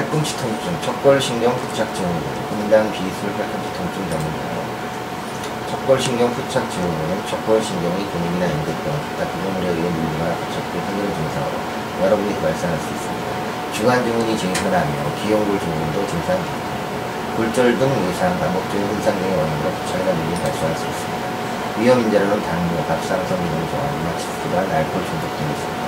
팔꿈치 통증, 척골신경 부착 증후군, 분당 비술 팔꿈치 통증 전문가요. 척골신경 부착 증후군은 척골신경의 근육이나 인대병, 기타 부분물에 의해 물리거나 부착된 흔들림 증상으로 여러분이 발생할 수 있습니다. 주간 증후군이 증상하며 기형골 증후군도 증상입니다. 굴절 등 외상, 반복적인 현상 등의 원인으로 부착이나 물림이 발생할 수 있습니다. 위험 인자로는 당뇨, 갑상선 기능 저하나 치수관, 알코올 중독 등이 있습니다.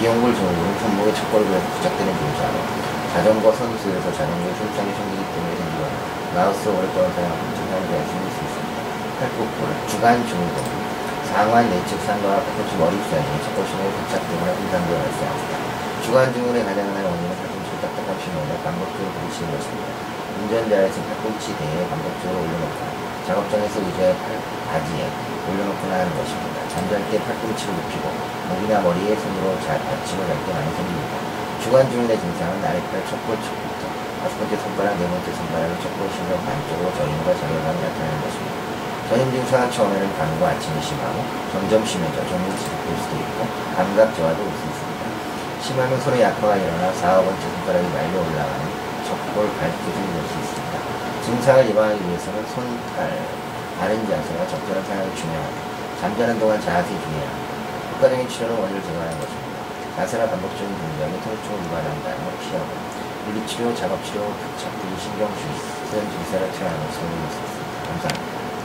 기형골 증후군은 손목의 척골부에서 부착되는 증상으로 자전거 선수에서 자전거에 손상이 생기기 때문에 생기거나 마우스 오랫동안 사용하면 증상이 발생할 수 있습니다. 팔꿈골, 주간 증후군, 상완 내측 상가와 팔꿈치 머리 사이에 척골신경이 부착되거나 손상되어 발생합니다. 주간 증후군의 가장 흔한 원인은 팔꿈치를 딱딱한 신호에 반복적으로 부딪히는 것입니다. 운전자에서 팔꿈치 대에 반복적으로 올려놓거나 작업장에서 의자의 팔, 바지에 올려놓거나 하는 것입니다. 잠잘 때 팔꿈치를 눕히고 목이나 머리에 손으로 잘 받치고 잘때 많이 생깁니다. 증후군의 증상은 아랫팔 척골 측부터 다섯 번째 손가락, 네 번째 손가락의 척골 신경 반쪽으로 저림과 자결감이 나타나는 것입니다. 전임 증상은 처음에는 감과 아침이 심하고 점점 심해져 지속될 수도 있고 감각 저하도 올 수 있습니다. 심하면 손에 약화가 일어나 4, 5번째 손가락이 말려 올라가는 척골 갈기증이 될 수 있습니다. 증상을 예방하기 위해서는 손, 팔, 바른 자세와 적절한 사용이 중요합니다. 잠자는 동안 자세히 주의합니다. 효과적인 치료는 원인을 제거하는 것입니다. 자세나 반복적인 동작이 통증을 유발한다는 걸 피하고 물리치료, 작업치료, 부착, 분리 신경주의, 수면 증세를 퇴하는 것을 올릴 수 있습니다. 감사합니다.